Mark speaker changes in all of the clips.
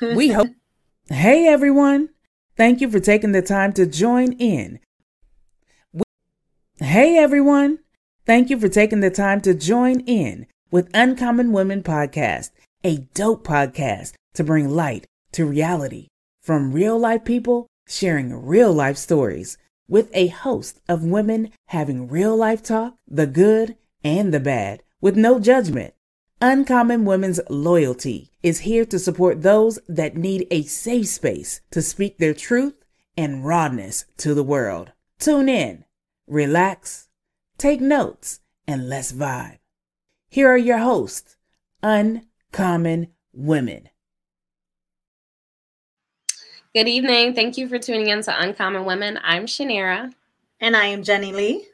Speaker 1: we hope. Hey everyone. Thank you for taking the time to join in. Hey everyone. Thank you for taking the time to join in with Uncommon Women Podcast, a dope podcast to bring light to reality from real life people sharing real life stories with a host of women having real life talk, the good and the bad, with no judgment. Uncommon Women's Loyalty is here to support those that need a safe space to speak their truth and rawness to the world. Tune in, relax, take notes, and let's vibe. Here are your hosts, Uncommon Women.
Speaker 2: Good evening. Thank you for tuning in to Uncommon Women. I'm Chaniera.
Speaker 3: And I am Jenni Lee.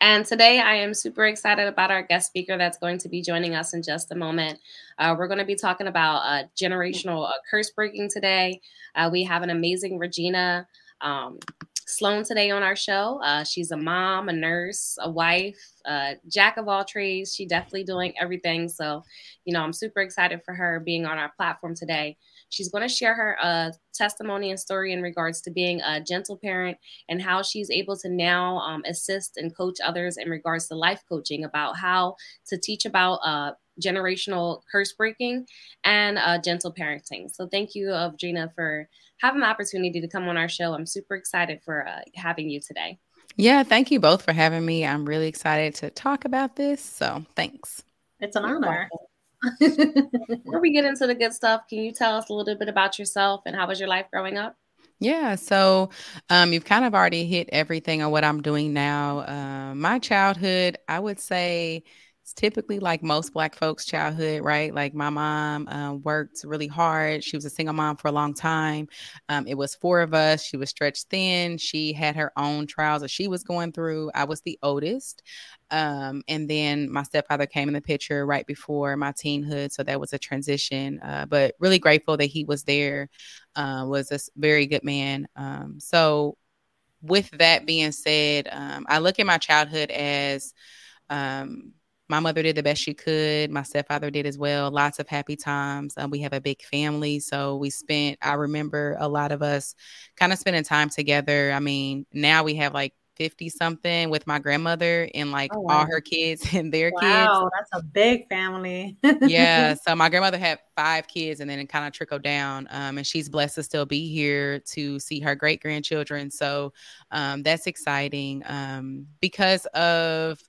Speaker 2: And today I am super excited about our guest speaker that's going to be joining us in just a moment. Uh, we're going to be talking about uh, generational uh, curse breaking today. Uh, we have an amazing Regina um, Sloan today on our show. Uh, she's a mom, a nurse, a wife, uh, jack of all trades. She definitely doing everything. So, you know, I'm super excited for her being on our platform today. She's going to share her uh, testimony and story in regards to being a gentle parent and how she's able to now um, assist and coach others in regards to life coaching about how to teach about uh, generational curse breaking and uh, gentle parenting. So thank you, of uh, Gina, for having the opportunity to come on our show. I'm super excited for uh, having you today.
Speaker 4: Yeah, thank you both for having me. I'm really excited to talk about this. So thanks.
Speaker 3: It's an honor.
Speaker 2: Before we get into the good stuff, can you tell us a little bit about yourself and how was your life growing up?
Speaker 4: Yeah, so um, you've kind of already hit everything on what I'm doing now. Uh, my childhood, I would say, it's typically like most Black folks' childhood, right? Like my mom um, worked really hard. She was a single mom for a long time. Um, it was four of us. She was stretched thin. She had her own trials that she was going through. I was the oldest. Um, and then my stepfather came in the picture right before my teenhood. So that was a transition. Uh, but really grateful that he was there, uh, was a very good man. Um, so, with that being said, um, I look at my childhood as um, my mother did the best she could. My stepfather did as well. Lots of happy times. Um, we have a big family. So we spent, I remember a lot of us kind of spending time together. I mean, now we have like 50 something with my grandmother and like oh, wow. all her kids and their wow, kids. Wow,
Speaker 3: that's a big family.
Speaker 4: yeah. So my grandmother had five kids and then it kind of trickled down. Um, and she's blessed to still be here to see her great grandchildren. So um, that's exciting um, because of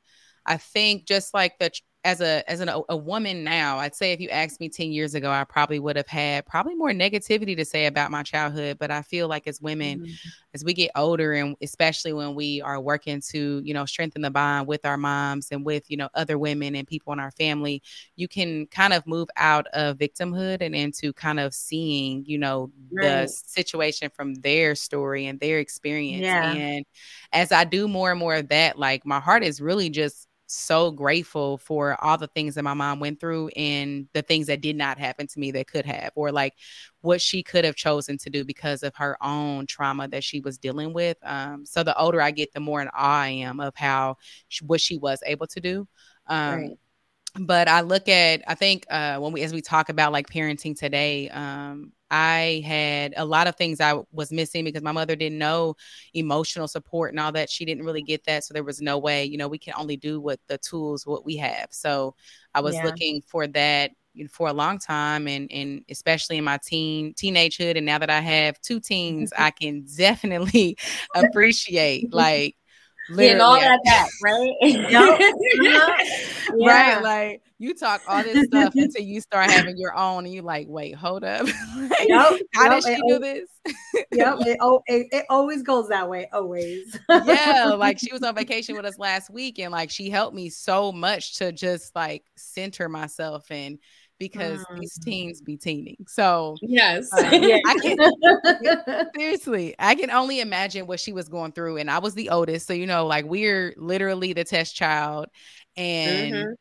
Speaker 4: I think just like the as a as an, a woman now, I'd say if you asked me 10 years ago, I probably would have had probably more negativity to say about my childhood. But I feel like as women, mm-hmm. as we get older and especially when we are working to, you know, strengthen the bond with our moms and with, you know, other women and people in our family, you can kind of move out of victimhood and into kind of seeing, you know, right. the situation from their story and their experience. Yeah. And as I do more and more of that, like my heart is really just so grateful for all the things that my mom went through and the things that did not happen to me that could have, or like what she could have chosen to do because of her own trauma that she was dealing with. Um, so the older I get, the more in awe I am of how she, what she was able to do. Um, right but I look at I think uh, when we as we talk about like parenting today, um, I had a lot of things I was missing because my mother didn't know emotional support and all that. She didn't really get that. So there was no way, you know, we can only do what the tools, what we have. So I was yeah. looking for that for a long time and and especially in my teen teenagehood and now that I have two teens I can definitely appreciate like
Speaker 2: Literally. all that back, right?
Speaker 4: yeah. Right. Like you talk all this stuff until you start having your own and you like, wait, hold up. like, yep. How yep. did she do this?
Speaker 3: yep. It, oh, it, it, always goes that way. Always.
Speaker 4: yeah. Like she was on vacation with us last week and like she helped me so much to just like center myself and because mm. these teens be teening. So
Speaker 2: yes, uh,
Speaker 4: I can seriously, I can only imagine what she was going through. And I was the oldest, so you know, like we're literally the test child, and. Mm-hmm.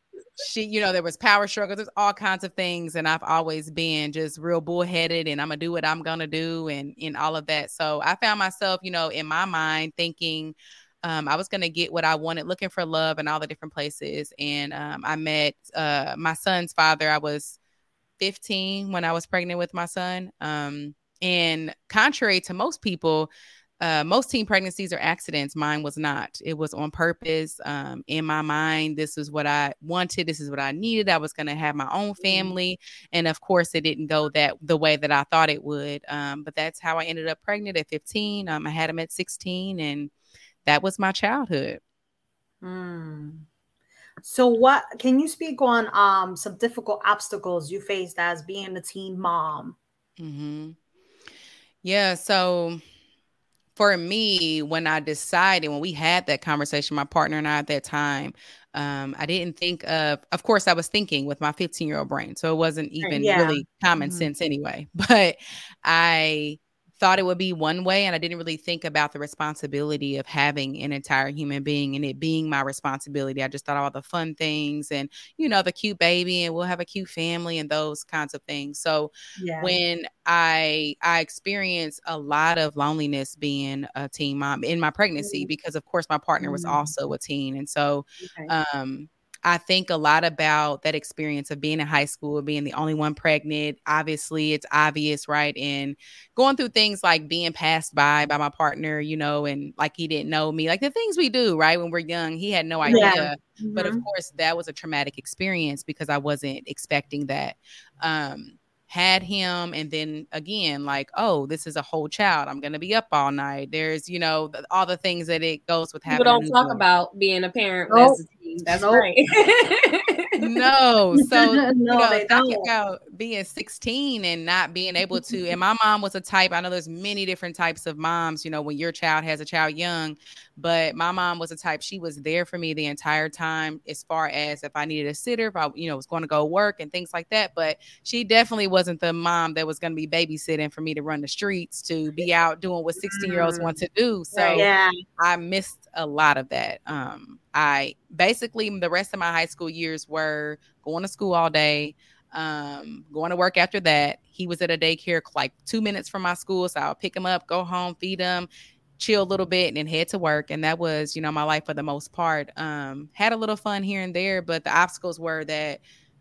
Speaker 4: She, you know, there was power struggles, there's all kinds of things, and I've always been just real bullheaded, and I'm gonna do what I'm gonna do, and in all of that. So I found myself, you know, in my mind thinking, um, I was going to get what I wanted, looking for love in all the different places. And um, I met uh, my son's father. I was 15 when I was pregnant with my son. Um, and contrary to most people, uh, most teen pregnancies are accidents. Mine was not. It was on purpose. Um, in my mind, this is what I wanted. This is what I needed. I was going to have my own mm-hmm. family, and of course, it didn't go that the way that I thought it would. Um, but that's how I ended up pregnant at 15. Um, I had him at 16, and that was my childhood.
Speaker 3: Mm. So, what can you speak on? Um, some difficult obstacles you faced as being a teen mom.
Speaker 4: Mm-hmm. Yeah. So for me, when I decided, when we had that conversation, my partner and I at that time, um, I didn't think of, of course, I was thinking with my 15 year old brain. So it wasn't even yeah. really common mm-hmm. sense anyway. But I thought it would be one way and I didn't really think about the responsibility of having an entire human being and it being my responsibility. I just thought all the fun things and you know the cute baby and we'll have a cute family and those kinds of things. So yeah. when I I experienced a lot of loneliness being a teen mom in my pregnancy mm-hmm. because of course my partner was mm-hmm. also a teen and so okay. um I think a lot about that experience of being in high school, being the only one pregnant. Obviously, it's obvious, right? And going through things like being passed by by my partner, you know, and like he didn't know me, like the things we do, right? When we're young, he had no idea. Yeah. Mm-hmm. But of mm-hmm. course, that was a traumatic experience because I wasn't expecting that. Um, had him and then again like oh this is a whole child i'm gonna be up all night there's you know all the things that it goes with having
Speaker 2: people don't talk about being a parent nope. that's nope. right
Speaker 4: no so no, you know talking about being 16 and not being able to and my mom was a type i know there's many different types of moms you know when your child has a child young but my mom was a type she was there for me the entire time as far as if i needed a sitter if i you know was going to go work and things like that but she definitely wasn't the mom that was going to be babysitting for me to run the streets to be out doing what 16 year olds mm. want to do so yeah. i missed a lot of that. Um i basically the rest of my high school years were going to school all day um going to work after that. He was at a daycare like two minutes from my school so i'll pick him up go home feed him chill a little bit and then head to work and that was you know my life for the most part. Um had a little fun here and there but the obstacles were that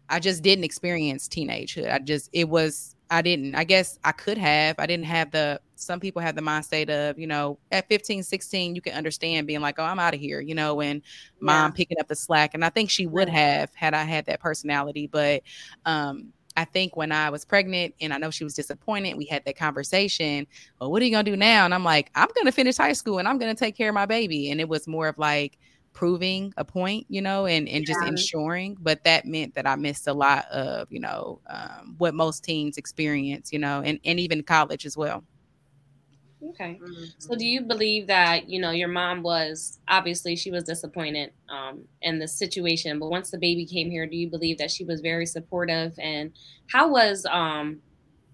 Speaker 4: i just didn't experience teenagehood. I just it was i didn't i guess i could have i didn't have the some people have the mind state of you know at 15 16 you can understand being like oh i'm out of here you know and mom yeah. picking up the slack and i think she would have had i had that personality but um I think when I was pregnant and I know she was disappointed, we had that conversation. Well, what are you gonna do now? And I'm like, I'm gonna finish high school and I'm gonna take care of my baby. And it was more of like proving a point, you know, and and yeah. just ensuring. But that meant that I missed a lot of, you know, um, what most teens experience, you know, and and even college as well.
Speaker 2: Okay. Mm-hmm. So do you believe that, you know, your mom was obviously she was disappointed um, in the situation, but once the baby came here, do you believe that she was very supportive and how was um,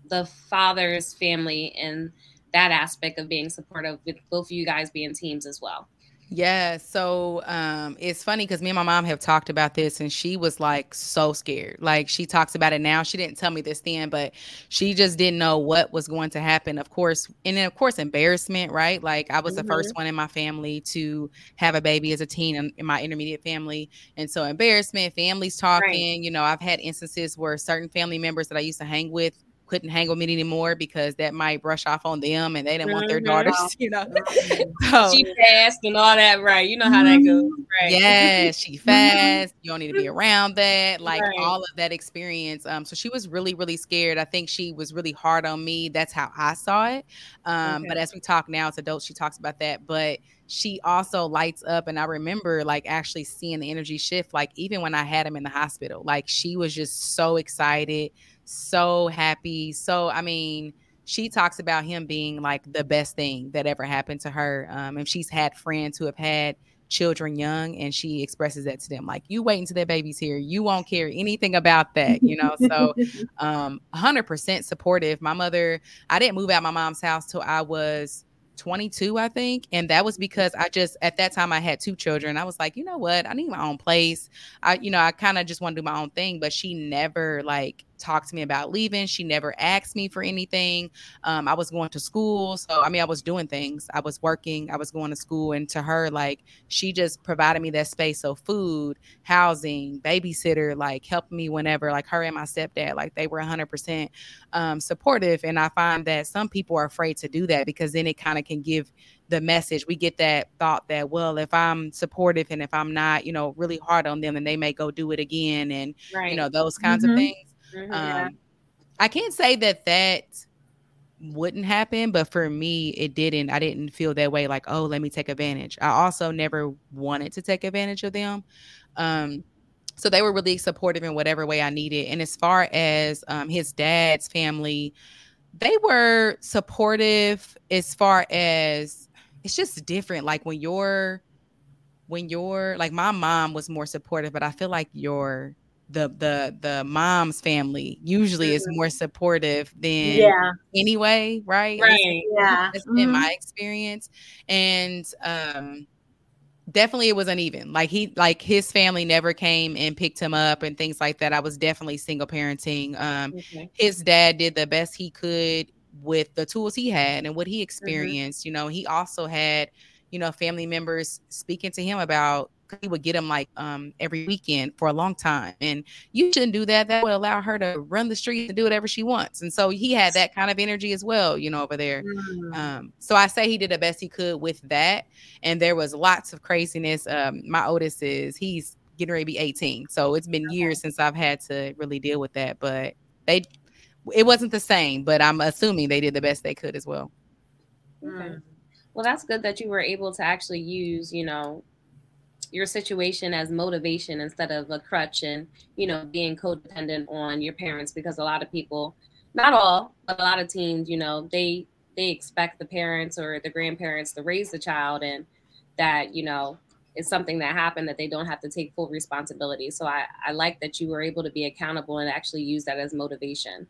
Speaker 2: the father's family in that aspect of being supportive with both of you guys being teams as well?
Speaker 4: Yeah, so um, it's funny because me and my mom have talked about this, and she was like so scared. Like she talks about it now. She didn't tell me this then, but she just didn't know what was going to happen. Of course, and then of course embarrassment, right? Like I was mm-hmm. the first mm-hmm. one in my family to have a baby as a teen in, in my intermediate family, and so embarrassment, families talking. Right. You know, I've had instances where certain family members that I used to hang with couldn't hang with me anymore because that might brush off on them and they didn't mm-hmm. want their mm-hmm. daughters, you know.
Speaker 2: so, she fast and all that, right? You know how that goes,
Speaker 4: mm-hmm. right? Yeah, she fast. you don't need to be around that, like right. all of that experience. Um, so she was really, really scared. I think she was really hard on me. That's how I saw it. Um, okay. but as we talk now as adults, she talks about that. But she also lights up and i remember like actually seeing the energy shift like even when i had him in the hospital like she was just so excited so happy. So, I mean, she talks about him being like the best thing that ever happened to her. Um, and she's had friends who have had children young, and she expresses that to them like, you wait until that baby's here. You won't care anything about that, you know? So, um, 100% supportive. My mother, I didn't move out my mom's house till I was 22, I think. And that was because I just, at that time, I had two children. I was like, you know what? I need my own place. I, you know, I kind of just want to do my own thing. But she never like talk to me about leaving. She never asked me for anything. Um, I was going to school. So, I mean, I was doing things. I was working, I was going to school. And to her, like, she just provided me that space. So, food, housing, babysitter, like, helping me whenever, like, her and my stepdad, like, they were 100% um, supportive. And I find that some people are afraid to do that because then it kind of can give the message we get that thought that well if i'm supportive and if i'm not you know really hard on them and they may go do it again and right. you know those kinds mm-hmm. of things Mm-hmm, um, yeah. I can't say that that wouldn't happen, but for me, it didn't. I didn't feel that way. Like, oh, let me take advantage. I also never wanted to take advantage of them. Um, so they were really supportive in whatever way I needed. And as far as um, his dad's family, they were supportive as far as it's just different. Like when you're when you're like my mom was more supportive, but I feel like your the the the mom's family usually mm-hmm. is more supportive than yeah anyway right
Speaker 3: right yeah
Speaker 4: that's mm-hmm. in my experience and um definitely it was uneven like he like his family never came and picked him up and things like that i was definitely single parenting um okay. his dad did the best he could with the tools he had and what he mm-hmm. experienced mm-hmm. you know he also had you know family members speaking to him about he would get him like um every weekend for a long time. And you shouldn't do that. That would allow her to run the streets and do whatever she wants. And so he had that kind of energy as well, you know, over there. Mm. Um, so I say he did the best he could with that. And there was lots of craziness. Um, my oldest is he's getting ready to be 18. So it's been years since I've had to really deal with that. But they it wasn't the same, but I'm assuming they did the best they could as well.
Speaker 2: Okay. Well, that's good that you were able to actually use, you know, your situation as motivation instead of a crutch and you know being codependent on your parents because a lot of people not all but a lot of teens you know they they expect the parents or the grandparents to raise the child and that you know it's something that happened that they don't have to take full responsibility. So i i like that you were able to be accountable and actually use that as motivation.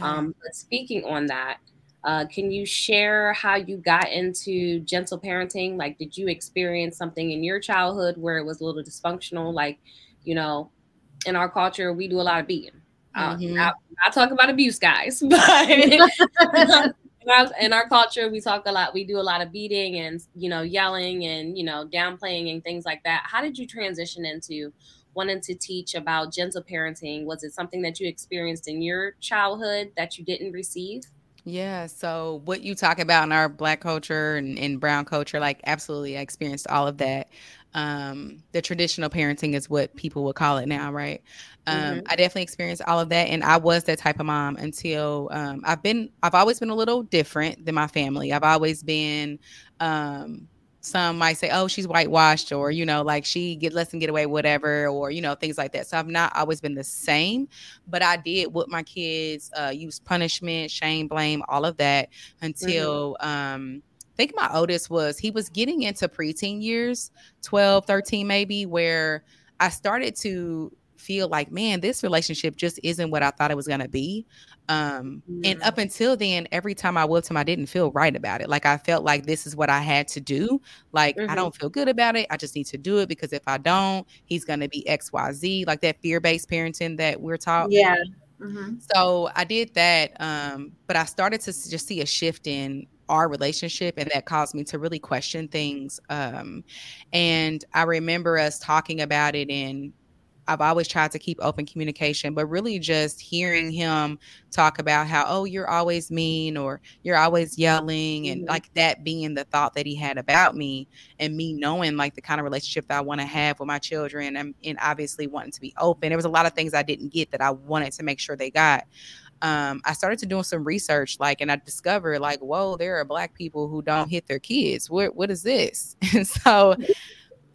Speaker 2: Um but speaking on that uh, can you share how you got into gentle parenting? Like, did you experience something in your childhood where it was a little dysfunctional? Like, you know, in our culture, we do a lot of beating. Uh, mm-hmm. I, I talk about abuse, guys, but in, our, in our culture, we talk a lot. We do a lot of beating and you know, yelling and you know, downplaying and things like that. How did you transition into wanting to teach about gentle parenting? Was it something that you experienced in your childhood that you didn't receive?
Speaker 4: Yeah. So what you talk about in our black culture and, and brown culture, like absolutely I experienced all of that. Um, the traditional parenting is what people would call it now, right? Um, mm-hmm. I definitely experienced all of that. And I was that type of mom until um, I've been, I've always been a little different than my family. I've always been um some might say, oh, she's whitewashed, or you know, like she get lets them get away, whatever, or you know, things like that. So I've not always been the same, but I did with my kids uh, use punishment, shame, blame, all of that until mm-hmm. um I think my oldest was he was getting into preteen years, 12, 13 maybe, where I started to feel like, man, this relationship just isn't what I thought it was going to be. Um, and up until then, every time I whipped him, I didn't feel right about it. Like I felt like this is what I had to do. Like mm-hmm. I don't feel good about it. I just need to do it because if I don't, he's going to be X, Y, Z. Like that fear based parenting that we're taught.
Speaker 3: Yeah. Mm-hmm.
Speaker 4: So I did that. Um, but I started to just see a shift in our relationship and that caused me to really question things um and i remember us talking about it and I've always tried to keep open communication, but really just hearing him talk about how, oh, you're always mean or you're always yelling, and mm-hmm. like that being the thought that he had about me, and me knowing like the kind of relationship that I want to have with my children, and, and obviously wanting to be open. There was a lot of things I didn't get that I wanted to make sure they got. Um, I started to doing some research, like, and I discovered, like, whoa, there are black people who don't hit their kids. What what is this? And so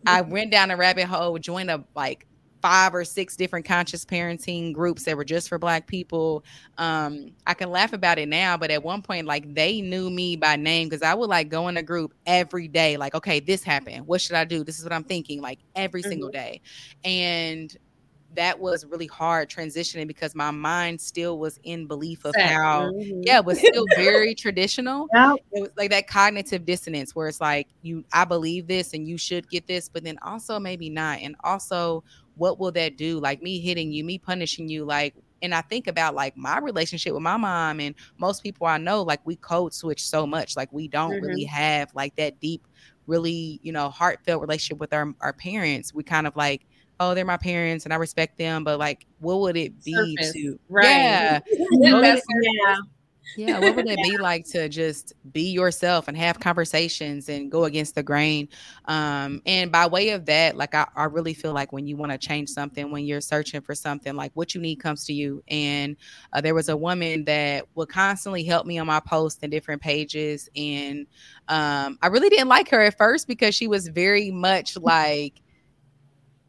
Speaker 4: I went down a rabbit hole, joined a like five or six different conscious parenting groups that were just for black people. Um i can laugh about it now but at one point like they knew me by name because i would like go in a group every day like okay this happened. What should i do? This is what i'm thinking like every mm-hmm. single day. And that was really hard transitioning because my mind still was in belief of how mm-hmm. yeah it was still very traditional. Yep. it was like that cognitive dissonance where it's like you i believe this and you should get this but then also maybe not. And also what will that do? Like me hitting you, me punishing you, like and I think about like my relationship with my mom and most people I know, like we code switch so much. Like we don't mm-hmm. really have like that deep, really, you know, heartfelt relationship with our, our parents. We kind of like, oh, they're my parents and I respect them, but like, what would it be
Speaker 2: Surface.
Speaker 4: to,
Speaker 2: right?
Speaker 4: yeah,
Speaker 3: yeah.
Speaker 4: Yeah, what would it be like to just be yourself and have conversations and go against the grain? Um, and by way of that, like I, I really feel like when you want to change something, when you're searching for something, like what you need comes to you. And uh, there was a woman that would constantly help me on my posts and different pages, and um, I really didn't like her at first because she was very much like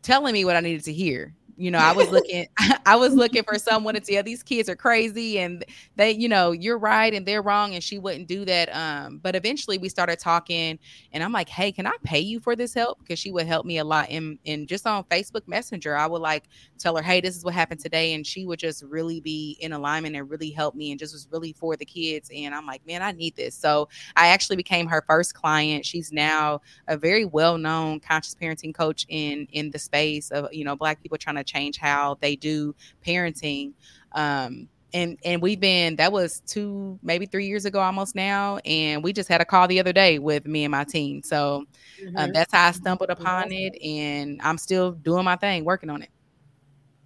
Speaker 4: telling me what I needed to hear you know, I was looking, I was looking for someone to tell these kids are crazy and they, you know, you're right and they're wrong. And she wouldn't do that. Um, but eventually we started talking and I'm like, hey, can I pay you for this help? Because she would help me a lot And in just on Facebook Messenger. I would like tell her, hey, this is what happened today. And she would just really be in alignment and really help me and just was really for the kids. And I'm like, man, I need this. So I actually became her first client. She's now a very well known conscious parenting coach in in the space of, you know, black people trying to change how they do parenting. Um, and and we've been that was two maybe three years ago almost now and we just had a call the other day with me and my team so uh, mm-hmm. uh, that's how i stumbled upon it and i'm still doing my thing working on it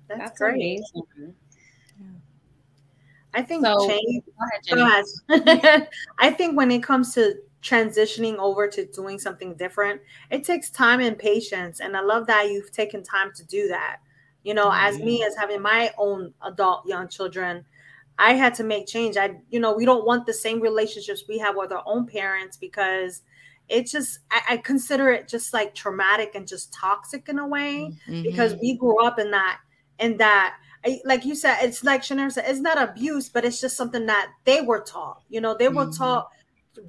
Speaker 3: that's, that's great amazing. i think so, change, ahead, go ahead. i think when it comes to transitioning over to doing something different it takes time and patience and i love that you've taken time to do that you know, mm-hmm. as me as having my own adult young children, I had to make change. I, you know, we don't want the same relationships we have with our own parents because it's just I, I consider it just like traumatic and just toxic in a way mm-hmm. because we grew up in that in that like you said, it's like Chanel said, it's not abuse, but it's just something that they were taught. You know, they were mm-hmm. taught,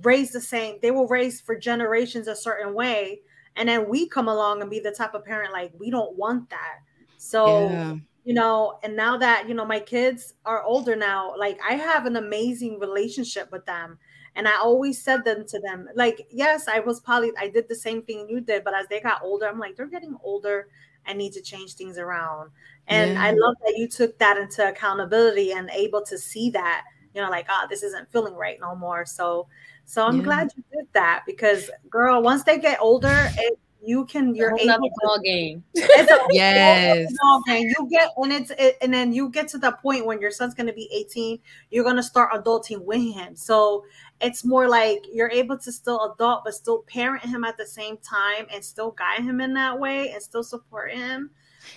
Speaker 3: raised the same. They were raised for generations a certain way, and then we come along and be the type of parent like we don't want that. So, yeah. you know, and now that, you know, my kids are older now, like I have an amazing relationship with them. And I always said them to them, like, yes, I was probably, I did the same thing you did, but as they got older, I'm like, they're getting older. I need to change things around. And yeah. I love that you took that into accountability and able to see that, you know, like, oh, this isn't feeling right no more. So, so I'm yeah. glad you did that because, girl, once they get older, it you can you're able to
Speaker 2: ball game.
Speaker 3: It's a yes. ball game. You get and it's it, and then you get to the point when your son's going to be 18, you're going to start adulting with him. So it's more like you're able to still adult but still parent him at the same time and still guide him in that way and still support him.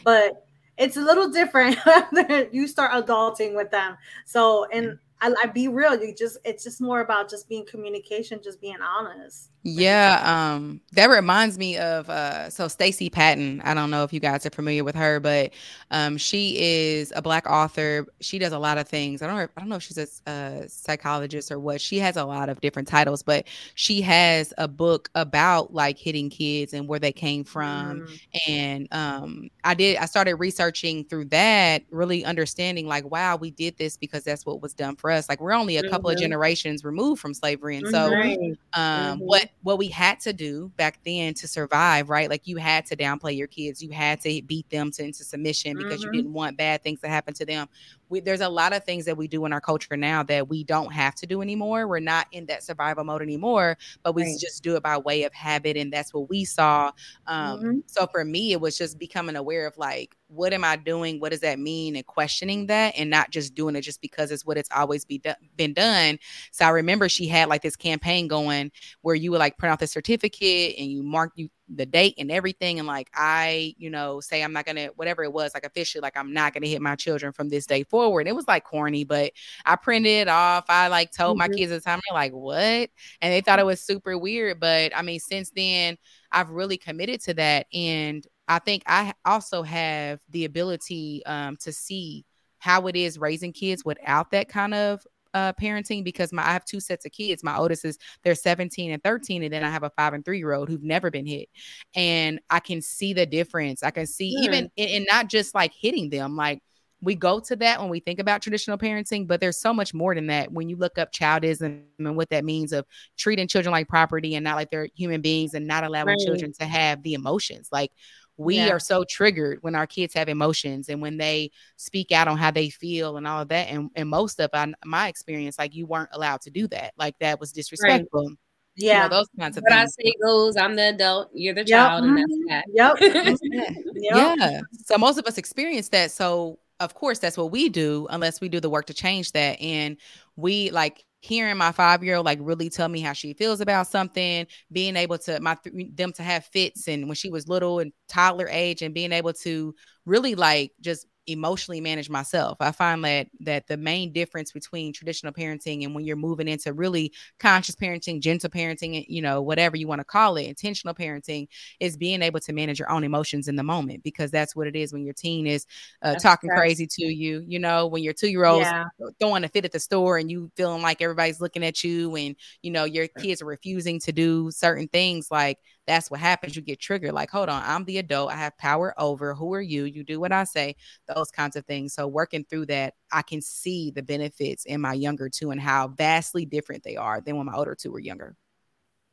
Speaker 3: But it's a little different you start adulting with them. So and I, I be real. You just it's just more about just being communication, just being honest.
Speaker 4: Yeah, um, that reminds me of uh, so Stacey Patton. I don't know if you guys are familiar with her, but um, she is a black author. She does a lot of things. I don't know. I don't know if she's a, a psychologist or what. She has a lot of different titles, but she has a book about like hitting kids and where they came from. Mm. And um, I did. I started researching through that, really understanding like, wow, we did this because that's what was done for us. Like we're only a mm-hmm. couple of mm-hmm. generations removed from slavery, and so mm-hmm. um, mm-hmm. What what we had to do back then to survive, right? Like you had to downplay your kids, you had to beat them to, into submission because mm-hmm. you didn't want bad things to happen to them. We, there's a lot of things that we do in our culture now that we don't have to do anymore. We're not in that survival mode anymore, but we right. just do it by way of habit, and that's what we saw. Um, mm-hmm. So for me, it was just becoming aware of like, what am I doing? What does that mean? And questioning that, and not just doing it just because it's what it's always be do- been done. So I remember she had like this campaign going where you would like print out the certificate and you mark you the date and everything and like i you know say i'm not gonna whatever it was like officially like i'm not gonna hit my children from this day forward. It was like corny but i printed it off. I like told mm-hmm. my kids at the time they're like what? And they thought it was super weird but i mean since then i've really committed to that and i think i also have the ability um, to see how it is raising kids without that kind of uh, parenting because my I have two sets of kids. My oldest is they're 17 and 13, and then I have a five and three year old who've never been hit, and I can see the difference. I can see mm. even and not just like hitting them, like we go to that when we think about traditional parenting, but there's so much more than that. When you look up childism and what that means of treating children like property and not like they're human beings and not allowing right. children to have the emotions, like we yeah. are so triggered when our kids have emotions and when they speak out on how they feel and all of that. And, and most of I, my experience, like you weren't allowed to do that. Like that was disrespectful. Right.
Speaker 2: Yeah, you know, those kinds of what things. I say goes. I'm the adult. You're the child, yep. and that's mm-hmm.
Speaker 3: that. Yep.
Speaker 4: yep. Yeah. So most of us experience that. So of course, that's what we do, unless we do the work to change that. And we like hearing my five year old like really tell me how she feels about something being able to my them to have fits and when she was little and toddler age and being able to really like just emotionally manage myself. I find that that the main difference between traditional parenting and when you're moving into really conscious parenting, gentle parenting, you know, whatever you want to call it, intentional parenting is being able to manage your own emotions in the moment because that's what it is when your teen is uh, talking crazy to you, you know, when your 2-year-old yeah. throwing a fit at the store and you feeling like everybody's looking at you and you know your kids are refusing to do certain things like that's what happens. You get triggered like, hold on, I'm the adult. I have power over. Who are you? You do what I say, those kinds of things. So, working through that, I can see the benefits in my younger two and how vastly different they are than when my older two were younger.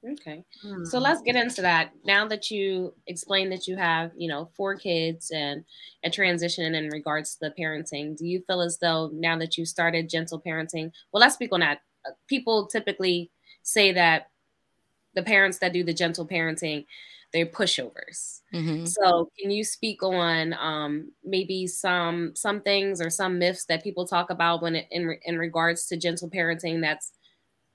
Speaker 2: Okay. Hmm. So let's get into that. Now that you explained that you have, you know, four kids and a transition in regards to the parenting, do you feel as though now that you started gentle parenting, well, let's speak on that. Uh, people typically say that the parents that do the gentle parenting they're pushovers mm-hmm. so can you speak on um, maybe some some things or some myths that people talk about when it, in in regards to gentle parenting that's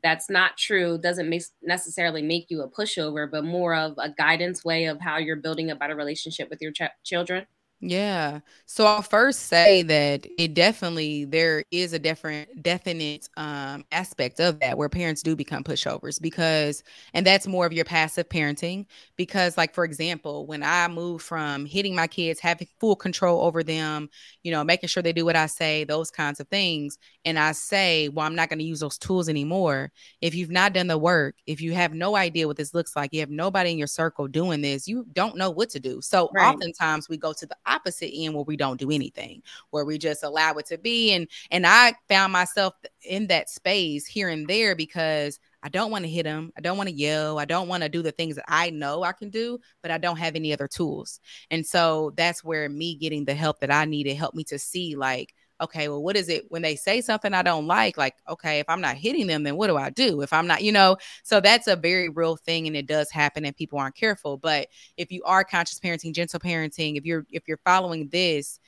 Speaker 2: that's not true doesn't make, necessarily make you a pushover but more of a guidance way of how you're building a better relationship with your ch- children
Speaker 4: yeah. So I'll first say that it definitely there is a different definite um aspect of that where parents do become pushovers because and that's more of your passive parenting because like for example, when I moved from hitting my kids, having full control over them, you know, making sure they do what I say, those kinds of things, and I say, "Well, I'm not going to use those tools anymore." If you've not done the work, if you have no idea what this looks like, you have nobody in your circle doing this, you don't know what to do. So right. oftentimes we go to the opposite end where we don't do anything, where we just allow it to be. And and I found myself in that space here and there because I don't want to hit him. I don't want to yell. I don't want to do the things that I know I can do, but I don't have any other tools. And so that's where me getting the help that I needed helped me to see like okay, well, what is it when they say something I don't like? Like, okay, if I'm not hitting them, then what do I do? If I'm not, you know, so that's a very real thing and it does happen and people aren't careful. But if you are conscious parenting, gentle parenting, if you're if you're following this,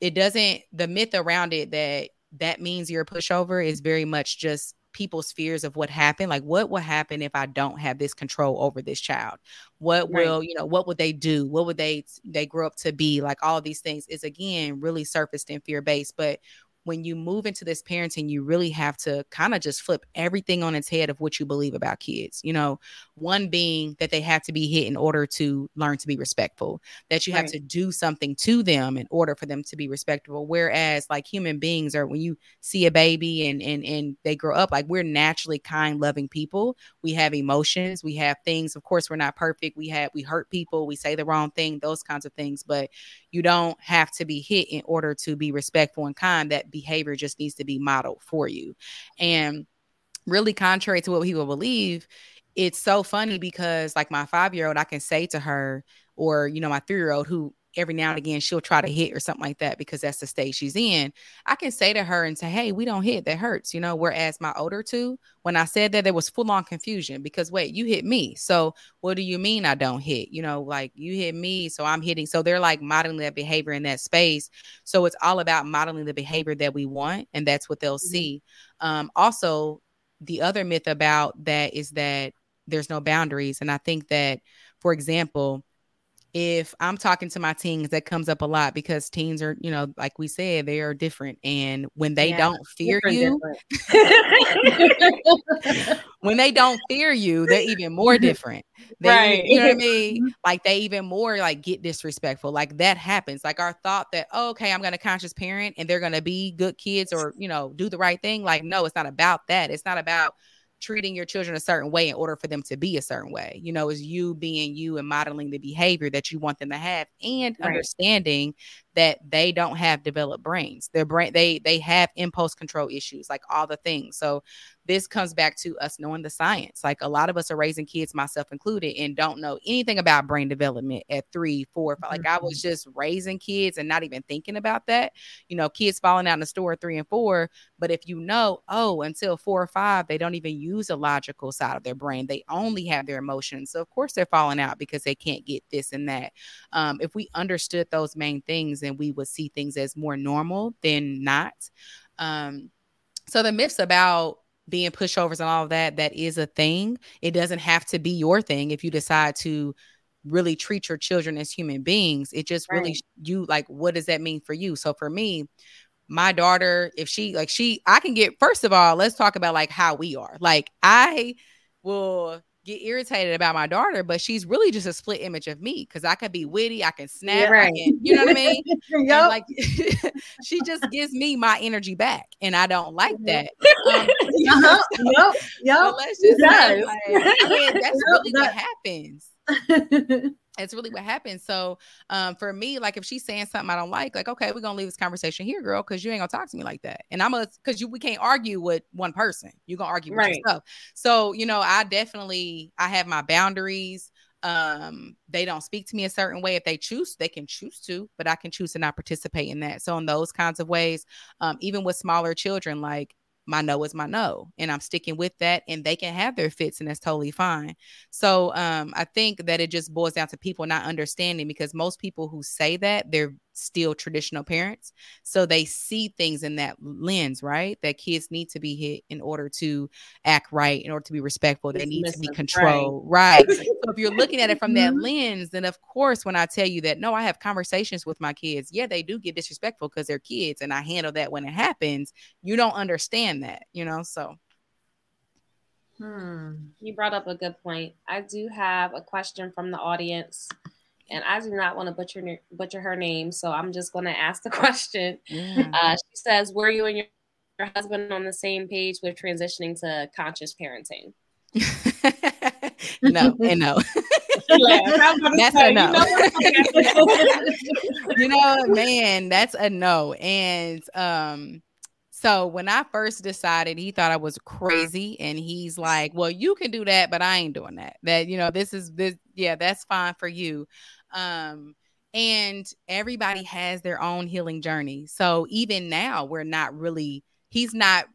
Speaker 4: it doesn't the myth around it that that means you're a pushover is very much just people's fears of what happened like what will happen if i don't have this control over this child? What right. will you know what would they do? What would they they grow up to be? Like all these things is again really surfaced in fear based but when you move into this parenting, you really have to kind of just flip everything on its head of what you believe about kids. You know, one being that they have to be hit in order to learn to be respectful, that you right. have to do something to them in order for them to be respectful. Whereas, like human beings are, when you see a baby and and and they grow up, like we're naturally kind, loving people. We have emotions, we have things. Of course, we're not perfect. We have we hurt people, we say the wrong thing, those kinds of things. But you don't have to be hit in order to be respectful and kind. That behavior just needs to be modeled for you. And really contrary to what people believe, it's so funny because like my five year old, I can say to her, or you know, my three year old who every now and again she'll try to hit or something like that because that's the stage she's in. I can say to her and say, Hey, we don't hit, that hurts, you know. Whereas my older two, when I said that, there was full on confusion because wait, you hit me. So what do you mean I don't hit? You know, like you hit me, so I'm hitting. So they're like modeling that behavior in that space. So it's all about modeling the behavior that we want, and that's what they'll mm-hmm. see. Um, also, the other myth about that is that there's no boundaries. And I think that, for example, if I'm talking to my teens, that comes up a lot because teens are, you know, like we said, they are different. And when they yeah, don't fear you, when they don't fear you, they're even more different. They, right. You know what I mean? Like they even more like get disrespectful. Like that happens. Like our thought that, oh, okay, I'm gonna conscious parent and they're gonna be good kids or, you know, do the right thing. Like, no, it's not about that. It's not about treating your children a certain way in order for them to be a certain way. You know, is you being you and modeling the behavior that you want them to have and right. understanding that they don't have developed brains. Their brain they they have impulse control issues, like all the things. So this comes back to us knowing the science. Like a lot of us are raising kids, myself included, and don't know anything about brain development at three, four, five. Like. I was mm-hmm. just raising kids and not even thinking about that. You know, kids falling out in the store three and four. But if you know, oh, until four or five, they don't even use a logical side of their brain. They only have their emotions. So of course they're falling out because they can't get this and that. Um, if we understood those main things and we would see things as more normal than not. Um, so the myths about being pushovers and all of that, that is a thing. It doesn't have to be your thing if you decide to really treat your children as human beings. It just right. really you like what does that mean for you? So for me, my daughter, if she like she I can get first of all, let's talk about like how we are. Like I will get irritated about my daughter, but she's really just a split image of me because I could be witty, I can snap, right. I can, you know what I mean? yep. Like she just gives me my energy back, and I don't like mm-hmm. that. Um, uh-huh. Yep, yep. let's just say, like, that's yep. really what happens. It's really what happens. So um, for me, like if she's saying something I don't like, like okay, we're gonna leave this conversation here, girl, because you ain't gonna talk to me like that. And I'm a because you we can't argue with one person. You're gonna argue with yourself. So you know, I definitely I have my boundaries. Um, they don't speak to me a certain way. If they choose, they can choose to, but I can choose to not participate in that. So in those kinds of ways, um, even with smaller children, like my no is my no and i'm sticking with that and they can have their fits and that's totally fine. So um, i think that it just boils down to people not understanding because most people who say that they're still traditional parents. So they see things in that lens, right? That kids need to be hit in order to act right, in order to be respectful. They need to be controlled, right? right. so if you're looking at it from that mm-hmm. lens, then of course, when I tell you that, no, I have conversations with my kids. Yeah, they do get disrespectful because they're kids, and I handle that when it happens. You don't understand that, you know? So.
Speaker 2: Hmm. You brought up a good point. I do have a question from the audience and I do not want to butcher butcher her name, so I'm just going to ask the question. Yeah. Uh, she says, "Were you and your, your husband on the same page with transitioning to conscious parenting?"
Speaker 4: no, and no. that's a no. you know, man, that's a no. And um, so when I first decided, he thought I was crazy, and he's like, "Well, you can do that, but I ain't doing that. That you know, this is this. Yeah, that's fine for you." Um, and everybody has their own healing journey. So even now, we're not really, he's not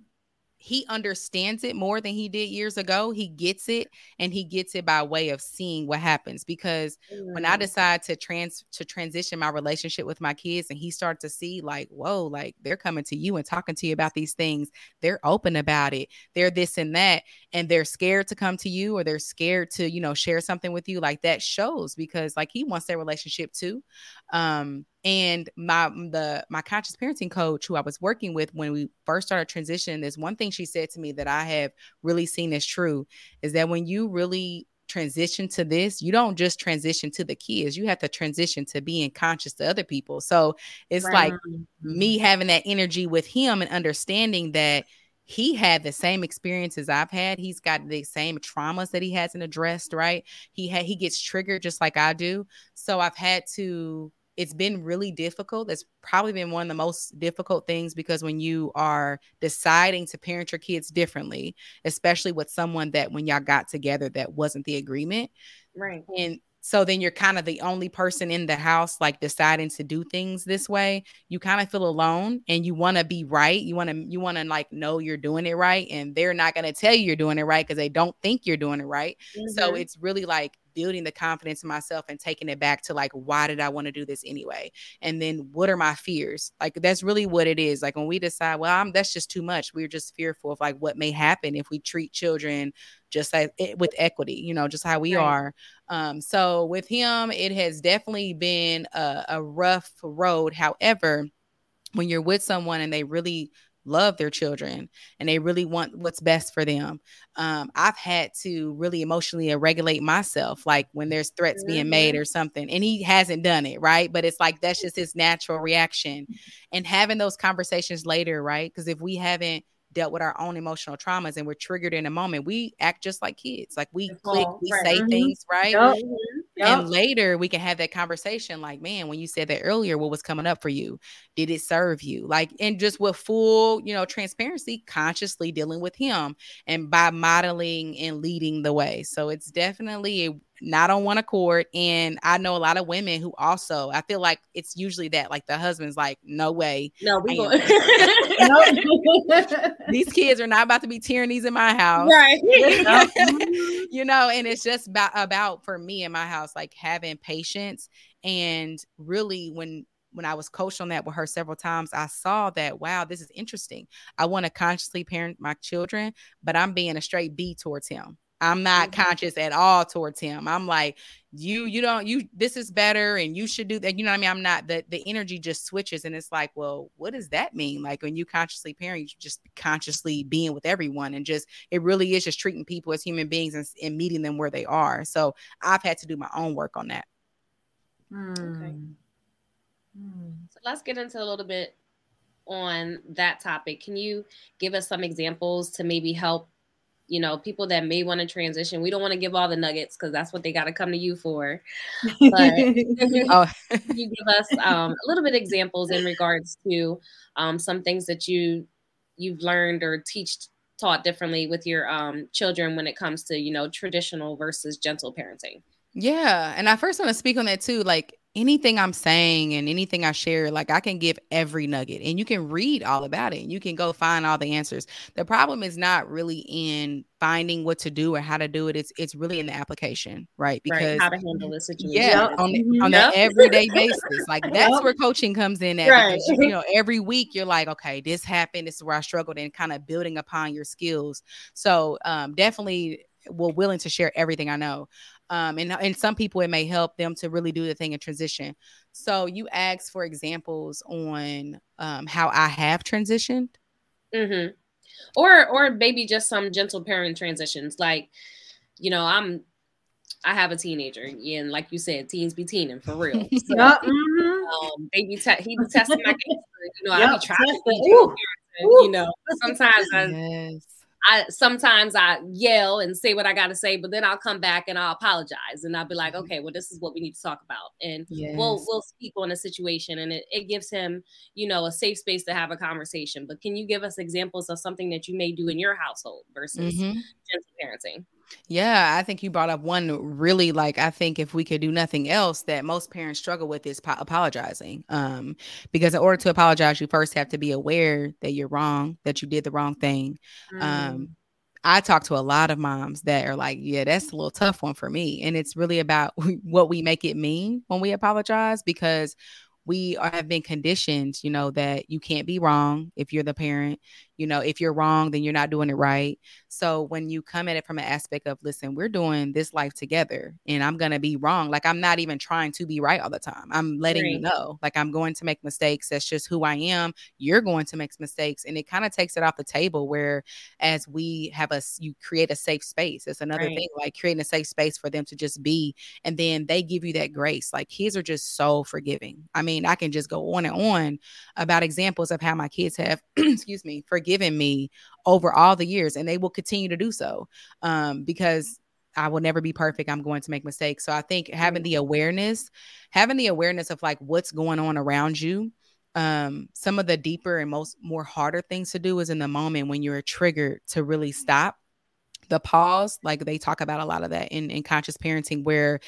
Speaker 4: he understands it more than he did years ago. He gets it and he gets it by way of seeing what happens because mm-hmm. when I mm. decide to trans to transition my relationship with my kids and he starts to see like, whoa, like they're coming to you and talking to you about these things. They're open about it. They're this and that and they're scared to come to you or they're scared to, you know, share something with you like that shows because like he wants their relationship too. Um and my the my conscious parenting coach who I was working with when we first started transitioning, there's one thing she said to me that I have really seen as true is that when you really transition to this, you don't just transition to the kids, you have to transition to being conscious to other people. So it's right. like me having that energy with him and understanding that he had the same experiences I've had. He's got the same traumas that he hasn't addressed, right? He had he gets triggered just like I do. So I've had to it's been really difficult. It's probably been one of the most difficult things because when you are deciding to parent your kids differently, especially with someone that when y'all got together that wasn't the agreement.
Speaker 2: Right.
Speaker 4: And so then you're kind of the only person in the house like deciding to do things this way you kind of feel alone and you want to be right you want to you want to like know you're doing it right and they're not going to tell you you're doing it right because they don't think you're doing it right mm-hmm. so it's really like building the confidence in myself and taking it back to like why did i want to do this anyway? And then what are my fears? Like that's really what it is. Like when we decide well I'm, that's just too much. We're just fearful of like what may happen if we treat children just like it, with equity you know just how we right. are. Um so with him it has definitely been a, a rough road. However when you're with someone and they really love their children and they really want what's best for them. Um, I've had to really emotionally regulate myself, like when there's threats being made mm-hmm. or something, and he hasn't done it, right? But it's like that's just his natural reaction. And having those conversations later, right? Because if we haven't dealt with our own emotional traumas and we're triggered in a moment, we act just like kids. Like we click, we say things, right? Yep. Yep. And later we can have that conversation like, man, when you said that earlier, what was coming up for you? Did it serve you? Like, and just with full, you know, transparency, consciously dealing with him and by modeling and leading the way. So it's definitely a not on one accord. And I know a lot of women who also, I feel like it's usually that, like the husband's like, no way.
Speaker 2: No, we going.
Speaker 4: These kids are not about to be tyrannies in my house.
Speaker 2: Right.
Speaker 4: you know, and it's just about, about for me in my house, like having patience and really when when I was coached on that with her several times, I saw that wow, this is interesting. I want to consciously parent my children, but I'm being a straight B towards him. I'm not mm-hmm. conscious at all towards him. I'm like, you, you don't, you, this is better and you should do that. You know what I mean? I'm not, the, the energy just switches and it's like, well, what does that mean? Like when you consciously parent, you just consciously being with everyone and just, it really is just treating people as human beings and, and meeting them where they are. So I've had to do my own work on that.
Speaker 2: Mm. Okay. Mm. So let's get into a little bit on that topic. Can you give us some examples to maybe help you know, people that may want to transition. We don't want to give all the nuggets because that's what they got to come to you for. But oh. you give us um, a little bit examples in regards to um, some things that you you've learned or teach taught differently with your um, children when it comes to you know traditional versus gentle parenting.
Speaker 4: Yeah, and I first want to speak on that too. Like anything I'm saying and anything I share, like I can give every nugget and you can read all about it and you can go find all the answers. The problem is not really in finding what to do or how to do it. It's it's really in the application, right?
Speaker 2: Because right. how to handle the situation.
Speaker 4: Yeah, on, mm-hmm. on yep. everyday basis. Like that's yep. where coaching comes in at right. because you know, every week you're like, okay, this happened, this is where I struggled and kind of building upon your skills. So um definitely well willing to share everything I know. Um, and and some people it may help them to really do the thing in transition. So you asked for examples on um, how I have transitioned.
Speaker 2: Mm-hmm. Or or maybe just some gentle parent transitions. Like, you know, I'm I have a teenager, and like you said, teens be teening for real. So, mm-hmm. um, they be te- he be testing my gangster. You know, yep. I be trying to be Ooh. you know, sometimes I, yes. I sometimes I yell and say what I got to say, but then I'll come back and I'll apologize and I'll be like, mm-hmm. okay, well, this is what we need to talk about, and yes. we'll we'll speak on a situation, and it, it gives him, you know, a safe space to have a conversation. But can you give us examples of something that you may do in your household versus mm-hmm. gentle parenting?
Speaker 4: Yeah, I think you brought up one really like I think if we could do nothing else that most parents struggle with is po- apologizing. Um because in order to apologize you first have to be aware that you're wrong, that you did the wrong thing. Mm. Um I talk to a lot of moms that are like, yeah, that's a little tough one for me. And it's really about what we make it mean when we apologize because we are, have been conditioned, you know, that you can't be wrong if you're the parent. You know, if you're wrong, then you're not doing it right. So when you come at it from an aspect of, listen, we're doing this life together and I'm going to be wrong. Like I'm not even trying to be right all the time. I'm letting right. you know, like I'm going to make mistakes. That's just who I am. You're going to make mistakes. And it kind of takes it off the table where as we have us, you create a safe space. It's another right. thing, like creating a safe space for them to just be. And then they give you that grace. Like kids are just so forgiving. I mean, I can just go on and on about examples of how my kids have, excuse me, forgiven given me over all the years, and they will continue to do so um, because I will never be perfect. I'm going to make mistakes. So I think having the awareness, having the awareness of like what's going on around you. Um, some of the deeper and most more harder things to do is in the moment when you're triggered to really stop the pause. Like they talk about a lot of that in, in conscious parenting, where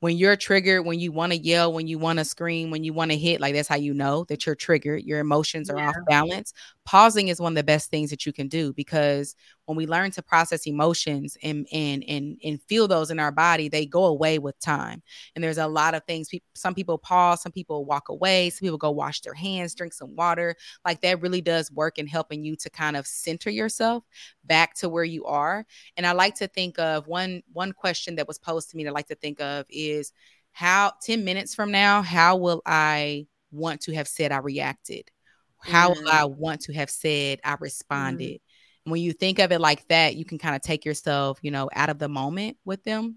Speaker 4: when you're triggered, when you want to yell, when you want to scream, when you want to hit, like that's how you know that you're triggered. Your emotions are yeah. off balance. Pausing is one of the best things that you can do because when we learn to process emotions and and and and feel those in our body, they go away with time. And there's a lot of things. some people pause, some people walk away, some people go wash their hands, drink some water. Like that really does work in helping you to kind of center yourself back to where you are. And I like to think of one one question that was posed to me that I like to think of is how 10 minutes from now, how will I want to have said I reacted? How mm-hmm. will I want to have said I responded? Mm-hmm when you think of it like that, you can kind of take yourself, you know, out of the moment with them.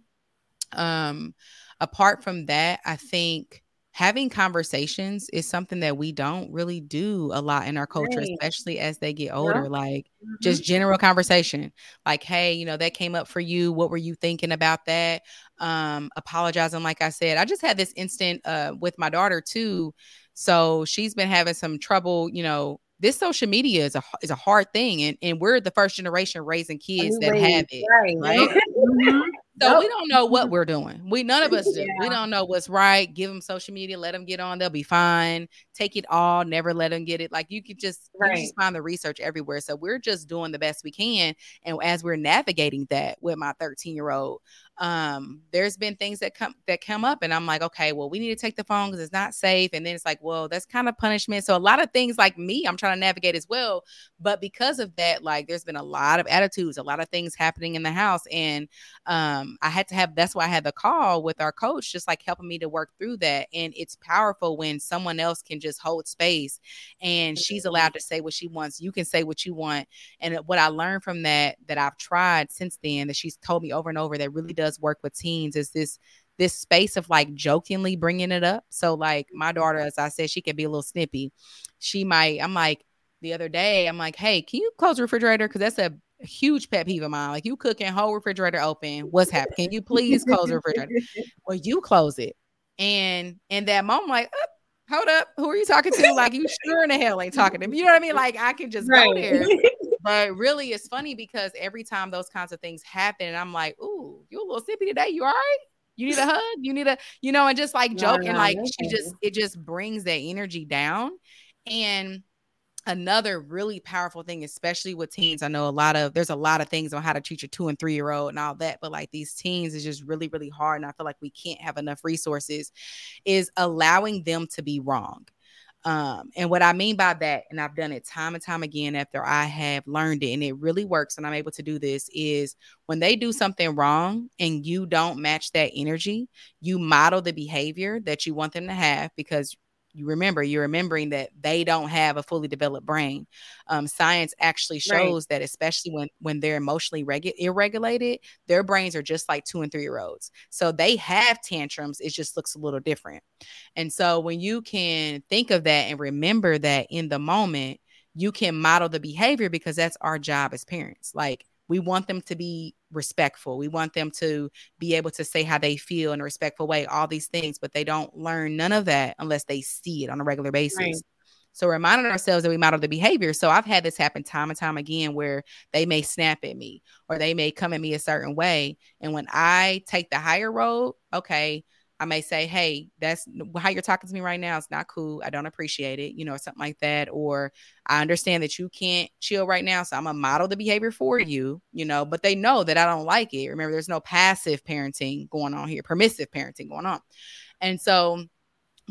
Speaker 4: Um, apart from that, I think having conversations is something that we don't really do a lot in our culture, right. especially as they get older. Like mm-hmm. just general conversation, like, hey, you know, that came up for you. What were you thinking about that? Um, apologizing, like I said. I just had this instant uh, with my daughter too. So she's been having some trouble, you know. This social media is a is a hard thing, and, and we're the first generation raising kids that have it, right? right? mm-hmm. So we don't know what we're doing. We none of us do. Yeah. We don't know what's right. Give them social media, let them get on. They'll be fine. Take it all. Never let them get it. Like you could just right. you just find the research everywhere. So we're just doing the best we can. And as we're navigating that with my 13 year old, um, there's been things that come that come up, and I'm like, okay, well, we need to take the phone because it's not safe. And then it's like, well, that's kind of punishment. So a lot of things like me, I'm trying to navigate as well. But because of that, like there's been a lot of attitudes, a lot of things happening in the house, and um, I had to have. That's why I had the call with our coach, just like helping me to work through that. And it's powerful when someone else can just hold space, and she's allowed to say what she wants. You can say what you want. And what I learned from that, that I've tried since then, that she's told me over and over, that really does does work with teens is this this space of like jokingly bringing it up. So like my daughter, as I said, she can be a little snippy. She might. I'm like the other day. I'm like, hey, can you close the refrigerator? Because that's a huge pet peeve of mine. Like you cooking whole refrigerator open. What's happening? Can you please close the refrigerator? well, you close it. And in that moment, I'm like, oh, hold up, who are you talking to? Like you sure in the hell ain't talking to me. You know what I mean? Like I can just right. go there but really it's funny because every time those kinds of things happen and i'm like ooh you a little sippy today you all right? You need a hug? You need a you know and just like joking like she just it just brings that energy down. And another really powerful thing especially with teens i know a lot of there's a lot of things on how to treat your two and three year old and all that but like these teens is just really really hard and i feel like we can't have enough resources is allowing them to be wrong um, and what I mean by that, and I've done it time and time again after I have learned it, and it really works, and I'm able to do this, is when they do something wrong and you don't match that energy, you model the behavior that you want them to have because you remember you're remembering that they don't have a fully developed brain. Um, science actually shows right. that especially when when they're emotionally regu- irregulated their brains are just like two and three year olds. So they have tantrums it just looks a little different. And so when you can think of that and remember that in the moment you can model the behavior because that's our job as parents. Like we want them to be respectful. We want them to be able to say how they feel in a respectful way, all these things, but they don't learn none of that unless they see it on a regular basis. Right. So reminding ourselves that we model the behavior. So I've had this happen time and time again where they may snap at me or they may come at me a certain way. And when I take the higher road, okay, I may say, Hey, that's how you're talking to me right now. It's not cool. I don't appreciate it, you know, something like that. Or I understand that you can't chill right now. So I'm going to model the behavior for you, you know, but they know that I don't like it. Remember, there's no passive parenting going on here, permissive parenting going on. And so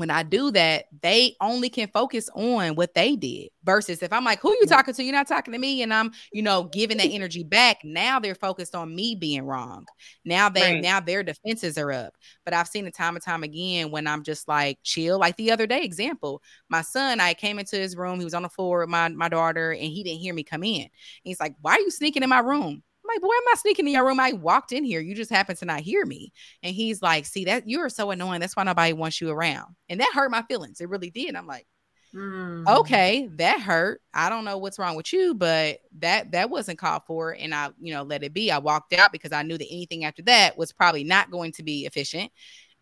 Speaker 4: when I do that, they only can focus on what they did. Versus if I'm like, who you talking to? You're not talking to me, and I'm, you know, giving that energy back. Now they're focused on me being wrong. Now they right. now their defenses are up. But I've seen it time and time again when I'm just like chill. Like the other day, example, my son, I came into his room, he was on the floor with my my daughter, and he didn't hear me come in. And he's like, Why are you sneaking in my room? Like, boy, I'm not sneaking in your room. I walked in here. You just happen to not hear me. And he's like, see, that you are so annoying. That's why nobody wants you around. And that hurt my feelings. It really did. I'm like, mm. okay, that hurt. I don't know what's wrong with you, but that that wasn't called for. And I, you know, let it be. I walked out because I knew that anything after that was probably not going to be efficient.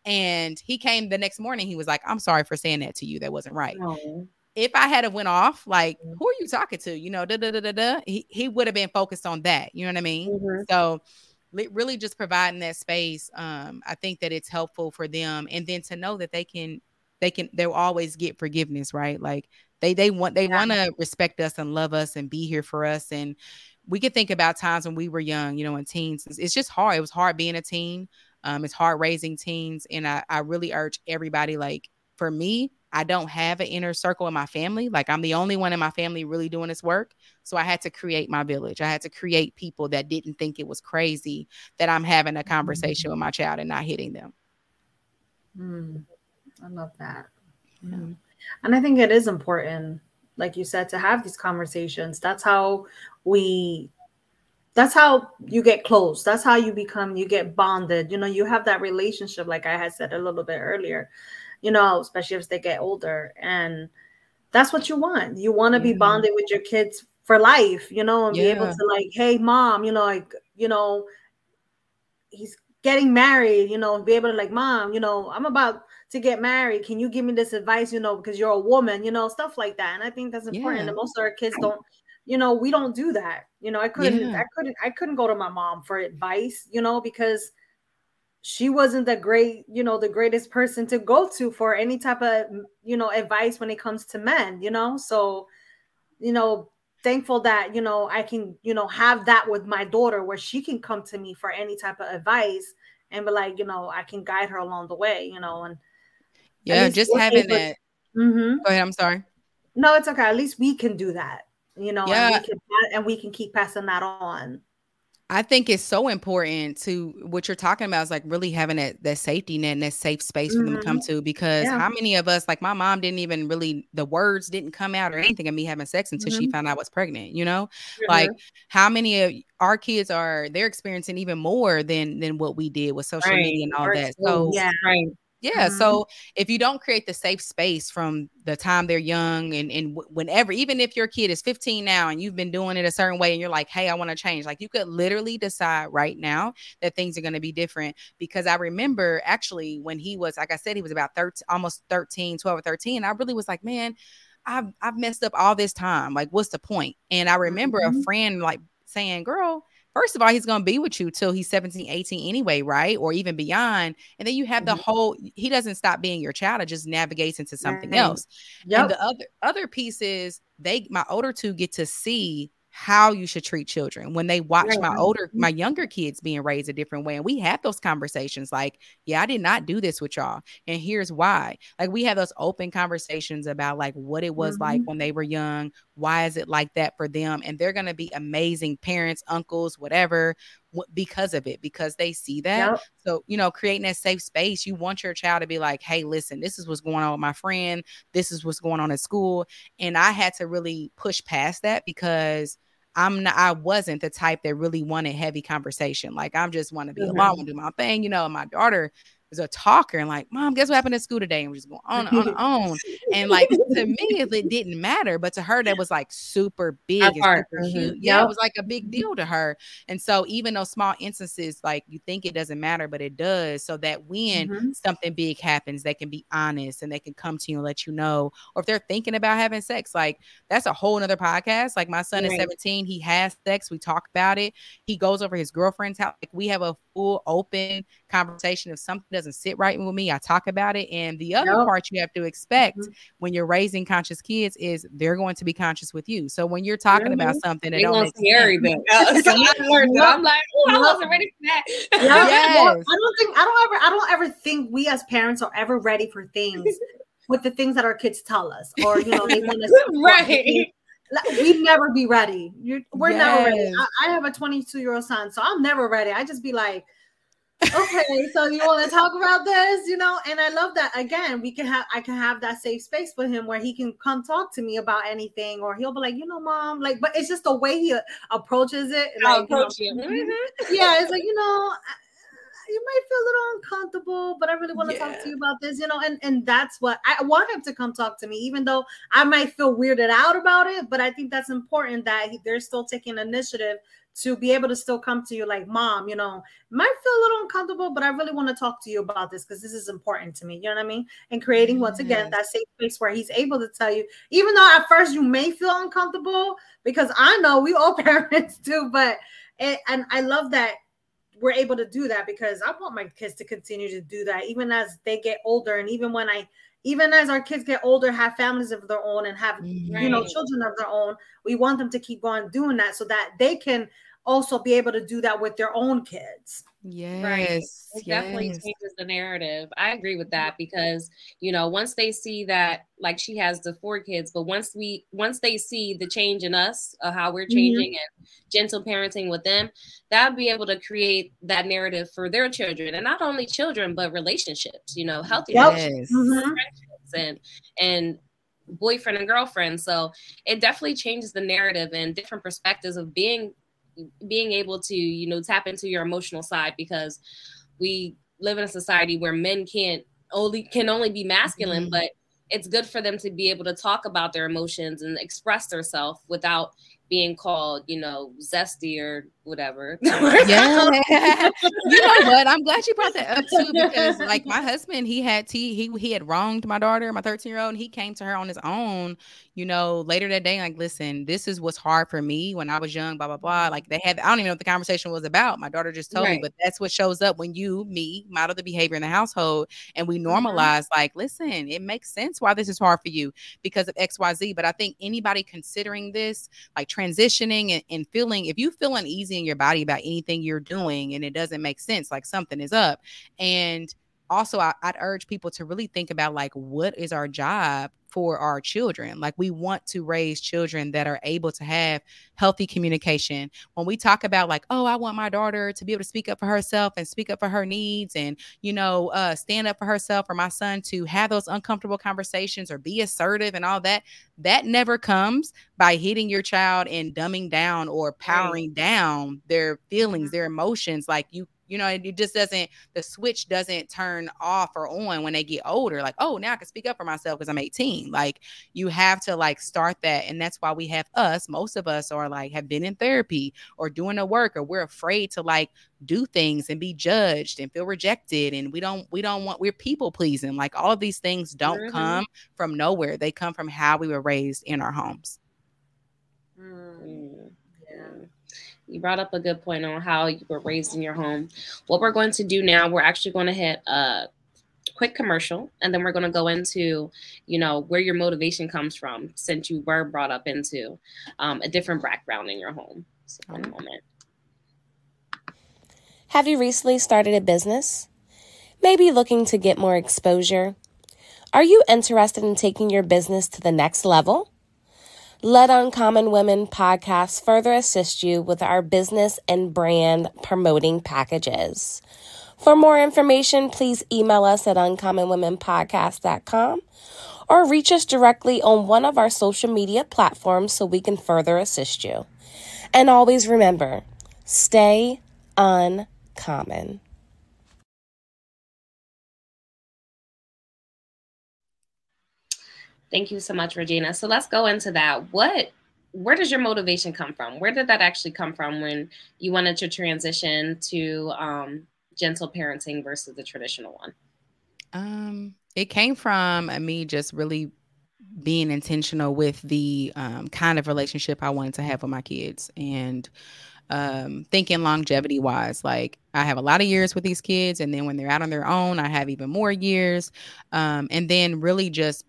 Speaker 4: And he came the next morning. He was like, I'm sorry for saying that to you. That wasn't right. Oh if I had a went off, like, mm-hmm. who are you talking to? You know, da da da da da. He he would have been focused on that. You know what I mean? Mm-hmm. So really just providing that space um i think that it's helpful for them and then to know that they can they can they'll always get forgiveness right like they they want they yeah. want to respect us and love us and be here for us and we could think about times when we were young you know in teens it's just hard it was hard being a teen um it's hard raising teens and i i really urge everybody like for me I don't have an inner circle in my family. Like I'm the only one in my family really doing this work. So I had to create my village. I had to create people that didn't think it was crazy that I'm having a conversation with my child and not hitting them.
Speaker 3: Mm, I love that. Yeah. Mm. And I think it is important, like you said, to have these conversations. That's how we that's how you get close. That's how you become, you get bonded. You know, you have that relationship, like I had said a little bit earlier you know, especially as they get older. And that's what you want. You want to be bonded with your kids for life, you know, and yeah. be able to like, hey, mom, you know, like, you know, he's getting married, you know, be able to like, mom, you know, I'm about to get married. Can you give me this advice, you know, because you're a woman, you know, stuff like that. And I think that's important. Yeah. And most of our kids don't, you know, we don't do that. You know, I couldn't, yeah. I couldn't, I couldn't go to my mom for advice, you know, because she wasn't the great, you know, the greatest person to go to for any type of, you know, advice when it comes to men, you know. So, you know, thankful that, you know, I can, you know, have that with my daughter where she can come to me for any type of advice and be like, you know, I can guide her along the way, you know, and
Speaker 4: yeah, just having that. Mm-hmm. Go ahead. I'm sorry.
Speaker 3: No, it's okay. At least we can do that, you know, yeah. and, we can, and we can keep passing that on.
Speaker 4: I think it's so important to what you're talking about is like really having that that safety net and that safe space for mm-hmm. them to come mm-hmm. to because yeah. how many of us like my mom didn't even really the words didn't come out or anything of me having sex until mm-hmm. she found out I was pregnant, you know? Mm-hmm. Like how many of our kids are they're experiencing even more than than what we did with social right. media and all that. So
Speaker 3: yeah, right.
Speaker 4: Yeah. Mm-hmm. So if you don't create the safe space from the time they're young and, and whenever, even if your kid is 15 now and you've been doing it a certain way and you're like, hey, I want to change, like you could literally decide right now that things are going to be different. Because I remember actually when he was, like I said, he was about 13, almost 13, 12 or 13. I really was like, man, I've, I've messed up all this time. Like, what's the point? And I remember mm-hmm. a friend like saying, girl, first of all, he's going to be with you till he's 17, 18 anyway, right? Or even beyond. And then you have the mm-hmm. whole, he doesn't stop being your child. It just navigates into something right. else. Yep. And the other, other piece is they, my older two get to see how you should treat children when they watch my older mm-hmm. my younger kids being raised a different way and we have those conversations like yeah i did not do this with y'all and here's why like we have those open conversations about like what it was mm-hmm. like when they were young why is it like that for them and they're going to be amazing parents uncles whatever because of it because they see that yep. so you know creating that safe space you want your child to be like hey listen this is what's going on with my friend this is what's going on at school and i had to really push past that because I'm not, I wasn't the type that really wanted heavy conversation. Like I'm just want to be mm-hmm. alone do my thing. You know, my daughter was a talker and like, mom, guess what happened at school today? And we're just going on and on and on. And like to me, it didn't matter, but to her, that was like super big and super mm-hmm. huge. Yeah, it was like a big deal to her. And so even those small instances, like you think it doesn't matter, but it does. So that when mm-hmm. something big happens, they can be honest and they can come to you and let you know. Or if they're thinking about having sex, like that's a whole nother podcast. Like my son right. is 17, he has sex, we talk about it. He goes over his girlfriend's house. Like we have a full open conversation. If something doesn't sit right with me, I talk about it. And the other yep. part you have to expect mm-hmm. when you're raising conscious kids is they're going to be conscious with you. So when you're talking mm-hmm. about something that don't make scary, sense, so
Speaker 3: I'm like, oh, I wasn't ready for that. Yes. I don't think I don't ever I don't ever think we as parents are ever ready for things with the things that our kids tell us or you know they want us right we'd never be ready. You're, we're yes. never ready. I, I, have a 22 year old son, so I'm never ready. I just be like, okay, so you want to talk about this, you know? And I love that. Again, we can have I can have that safe space for him where he can come talk to me about anything, or he'll be like, you know, mom, like, but it's just the way he approaches it. Like, approach you know, mm-hmm. Yeah, it's like you know you might feel a little uncomfortable, but I really want to yeah. talk to you about this, you know, and and that's what I want him to come talk to me, even though I might feel weirded out about it. But I think that's important that he, they're still taking initiative to be able to still come to you like mom you know might feel a little uncomfortable but i really want to talk to you about this because this is important to me you know what i mean and creating once again that safe space where he's able to tell you even though at first you may feel uncomfortable because i know we all parents do but it, and i love that we're able to do that because I want my kids to continue to do that even as they get older and even when I even as our kids get older have families of their own and have right. you know children of their own we want them to keep going doing that so that they can also be able to do that with their own kids
Speaker 4: Yes. Right. It
Speaker 2: yes. definitely changes the narrative. I agree with that because, you know, once they see that, like she has the four kids, but once we, once they see the change in us, of how we're mm-hmm. changing mm-hmm. and gentle parenting with them, that'll be able to create that narrative for their children and not only children, but relationships, you know, healthy yep. relationships mm-hmm. and, and, boyfriend and girlfriend so it definitely changes the narrative and different perspectives of being being able to you know tap into your emotional side because we live in a society where men can't only can only be masculine, mm-hmm. but it's good for them to be able to talk about their emotions and express themselves without being called, you know, zesty or whatever. yeah.
Speaker 4: you know what? I'm glad you brought that up too because like my husband, he had t he he had wronged my daughter, my 13 year old, and he came to her on his own, you know, later that day, like, listen, this is what's hard for me when I was young, blah, blah, blah. Like they had, I don't even know what the conversation was about. My daughter just told right. me, but that's what shows up when you, me, model the behavior in the household and we mm-hmm. normalize, mm-hmm. like, listen, it makes sense why this is hard for you because of XYZ. But I think anybody considering this, like transitioning and, and feeling, if you feel uneasy in your body about anything you're doing and it doesn't make sense, like something is up. And also I, would urge people to really think about like what is our job for our children like we want to raise children that are able to have healthy communication when we talk about like oh i want my daughter to be able to speak up for herself and speak up for her needs and you know uh, stand up for herself or my son to have those uncomfortable conversations or be assertive and all that that never comes by hitting your child and dumbing down or powering right. down their feelings mm-hmm. their emotions like you you know, it just doesn't, the switch doesn't turn off or on when they get older. Like, oh, now I can speak up for myself because I'm 18. Like, you have to like start that. And that's why we have us, most of us are like, have been in therapy or doing the work, or we're afraid to like do things and be judged and feel rejected. And we don't, we don't want, we're people pleasing. Like, all of these things don't mm-hmm. come from nowhere, they come from how we were raised in our homes.
Speaker 2: Mm. You brought up a good point on how you were raised in your home. What we're going to do now, we're actually going to hit a quick commercial and then we're going to go into you know where your motivation comes from since you were brought up into um, a different background in your home. So one moment.
Speaker 5: Have you recently started a business? Maybe looking to get more exposure. Are you interested in taking your business to the next level let Uncommon Women podcast further assist you with our business and brand promoting packages. For more information, please email us at uncommonwomenpodcast.com or reach us directly on one of our social media platforms so we can further assist you. And always remember, stay uncommon.
Speaker 2: Thank you so much, Regina. So let's go into that. What where does your motivation come from? Where did that actually come from when you wanted to transition to um, gentle parenting versus the traditional one?
Speaker 4: Um, it came from me just really being intentional with the um, kind of relationship I wanted to have with my kids and um, thinking longevity wise. Like, I have a lot of years with these kids, and then when they're out on their own, I have even more years. Um, and then really just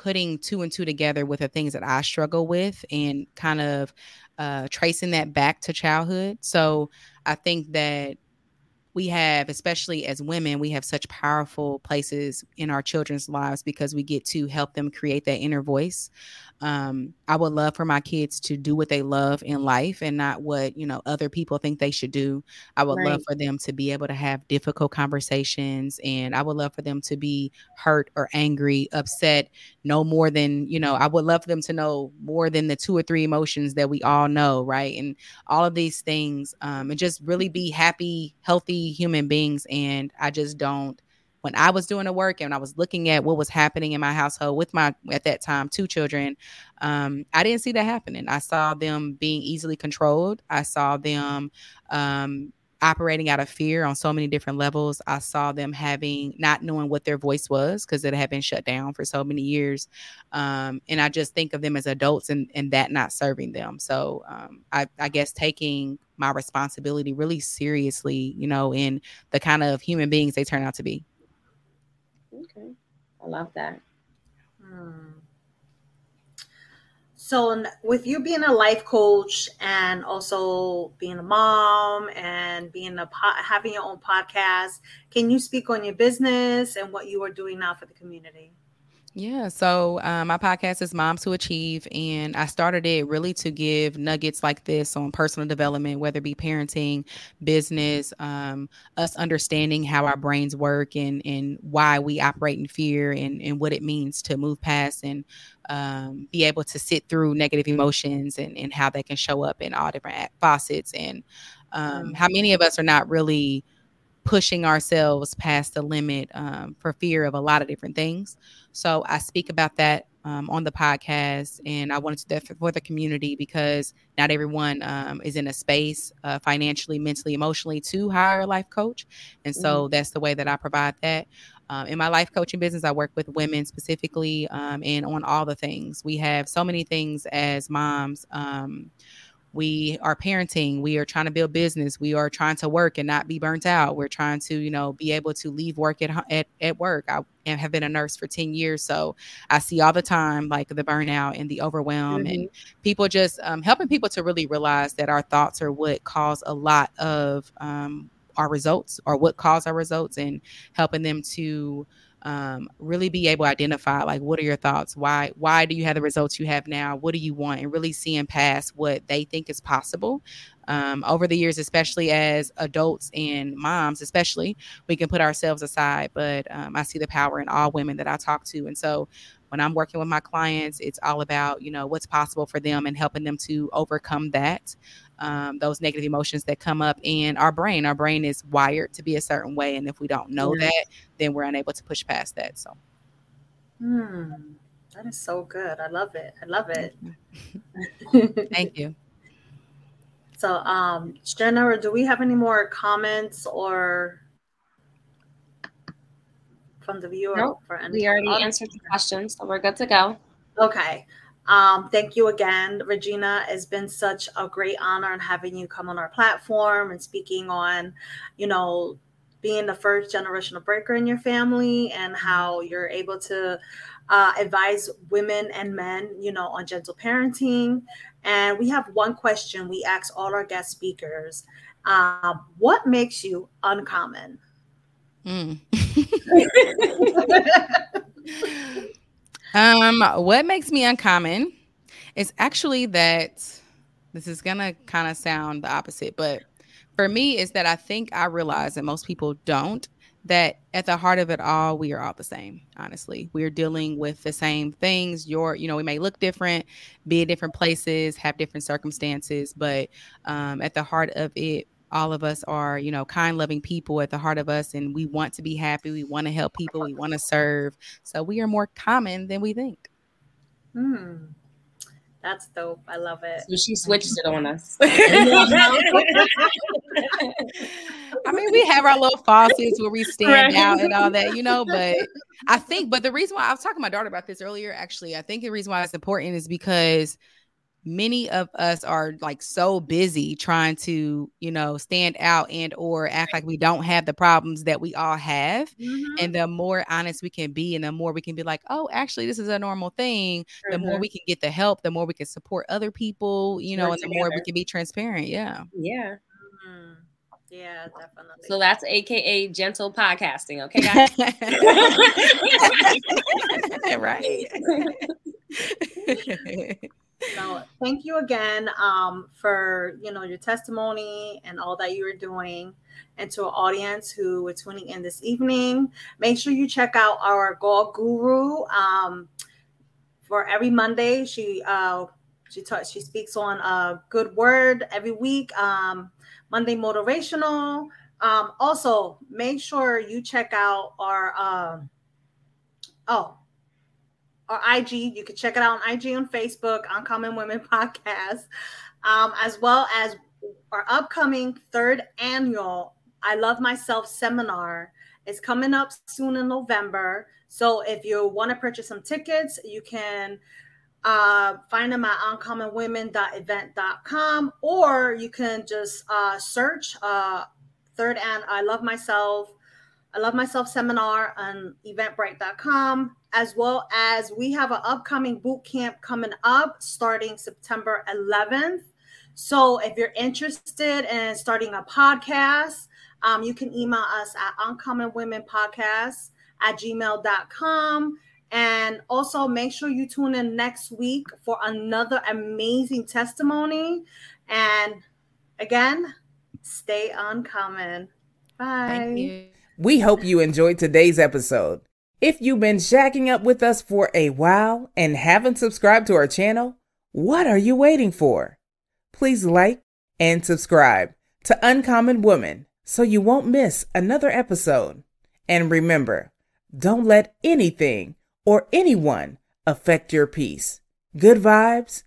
Speaker 4: putting two and two together with the things that I struggle with and kind of uh, tracing that back to childhood. So I think that we have, especially as women, we have such powerful places in our children's lives because we get to help them create that inner voice. Um, I would love for my kids to do what they love in life and not what you know other people think they should do. I would right. love for them to be able to have difficult conversations, and I would love for them to be hurt or angry, upset, no more than you know. I would love for them to know more than the two or three emotions that we all know, right? And all of these things, um, and just really be happy, healthy human beings. And I just don't when I was doing the work and I was looking at what was happening in my household with my at that time two children, um, I didn't see that happening. I saw them being easily controlled. I saw them um, operating out of fear on so many different levels. I saw them having not knowing what their voice was because it had been shut down for so many years. Um, and I just think of them as adults and, and that not serving them. So um, I, I guess taking my responsibility really seriously, you know, in the kind of human beings they turn out to be.
Speaker 2: Okay. I love that. Hmm.
Speaker 3: So, with you being a life coach and also being a mom and being a having your own podcast, can you speak on your business and what you are doing now for the community?
Speaker 4: Yeah. So um, my podcast is Moms Who Achieve, and I started it really to give nuggets like this on personal development, whether it be parenting, business, um, us understanding how our brains work and and why we operate in fear and and what it means to move past and um, be able to sit through negative emotions and and how they can show up in all different facets and um, how many of us are not really pushing ourselves past the limit um, for fear of a lot of different things. So I speak about that um, on the podcast, and I wanted to do that for the community because not everyone um, is in a space uh, financially, mentally, emotionally to hire a life coach, and so mm-hmm. that's the way that I provide that. Um, in my life coaching business, I work with women specifically um, and on all the things. We have so many things as moms. We are parenting we are trying to build business we are trying to work and not be burnt out we're trying to you know be able to leave work at at, at work i have been a nurse for 10 years so i see all the time like the burnout and the overwhelm mm-hmm. and people just um, helping people to really realize that our thoughts are what cause a lot of um, our results or what cause our results and helping them to um, really be able to identify like what are your thoughts? Why why do you have the results you have now? What do you want? And really seeing past what they think is possible. Um, over the years especially as adults and moms especially we can put ourselves aside but um, i see the power in all women that i talk to. And so when i'm working with my clients it's all about you know what's possible for them and helping them to overcome that um, those negative emotions that come up in our brain. Our brain is wired to be a certain way, and if we don't know yes. that, then we're unable to push past that. So,
Speaker 3: hmm, that is so good. I love it. I love it.
Speaker 4: Thank you.
Speaker 3: So, um, Jenna, do we have any more comments or from the viewer?
Speaker 2: Nope,
Speaker 3: for
Speaker 2: any- we already answered the questions, so we're good to go.
Speaker 3: Okay. Um, thank you again, Regina. It's been such a great honor and having you come on our platform and speaking on, you know, being the first generational breaker in your family and how you're able to uh, advise women and men, you know, on gentle parenting. And we have one question we ask all our guest speakers um, What makes you uncommon? Mm.
Speaker 4: Um, what makes me uncommon is actually that this is gonna kind of sound the opposite, but for me, is that I think I realize that most people don't. That at the heart of it all, we are all the same. Honestly, we're dealing with the same things. Your, you know, we may look different, be in different places, have different circumstances, but um, at the heart of it, all of us are you know kind loving people at the heart of us and we want to be happy we want to help people we want to serve. So we are more common than we think.
Speaker 3: Hmm. That's dope. I love it.
Speaker 2: So she switched it on us.
Speaker 4: I mean we have our little faucets where we stand right. out and all that you know but i think but the reason why i was talking to my daughter about this earlier actually i think the reason why it's important is because many of us are like so busy trying to you know stand out and or act like we don't have the problems that we all have mm-hmm. and the more honest we can be and the more we can be like oh actually this is a normal thing mm-hmm. the more mm-hmm. we can get the help the more we can support other people you know Work and the together. more we can be transparent yeah
Speaker 2: yeah
Speaker 3: mm-hmm. Yeah, definitely.
Speaker 2: So that's AKA gentle podcasting. Okay, guys.
Speaker 3: right. So thank you again um, for you know your testimony and all that you are doing, and to our audience who are tuning in this evening. Make sure you check out our Goal Guru. Um, for every Monday, she uh, she talks she speaks on a good word every week. Um, Monday motivational. Um, also, make sure you check out our. Uh, oh, or IG. You can check it out on IG on Facebook, Uncommon Women Podcast, um, as well as our upcoming third annual I Love Myself seminar is coming up soon in November. So if you want to purchase some tickets, you can uh, find them at uncommonwomen.event.com or you can just uh, search uh, third and I Love Myself I Love Myself seminar on eventbrite.com, as well as we have an upcoming boot camp coming up starting September 11th. So if you're interested in starting a podcast, um, you can email us at uncommonwomenpodcast at gmail.com. And also make sure you tune in next week for another amazing testimony. And again, stay uncommon. Bye.
Speaker 1: We hope you enjoyed today's episode. If you've been shacking up with us for a while and haven't subscribed to our channel, what are you waiting for? Please like and subscribe to Uncommon Woman so you won't miss another episode. And remember, don't let anything or anyone affect your peace. Good vibes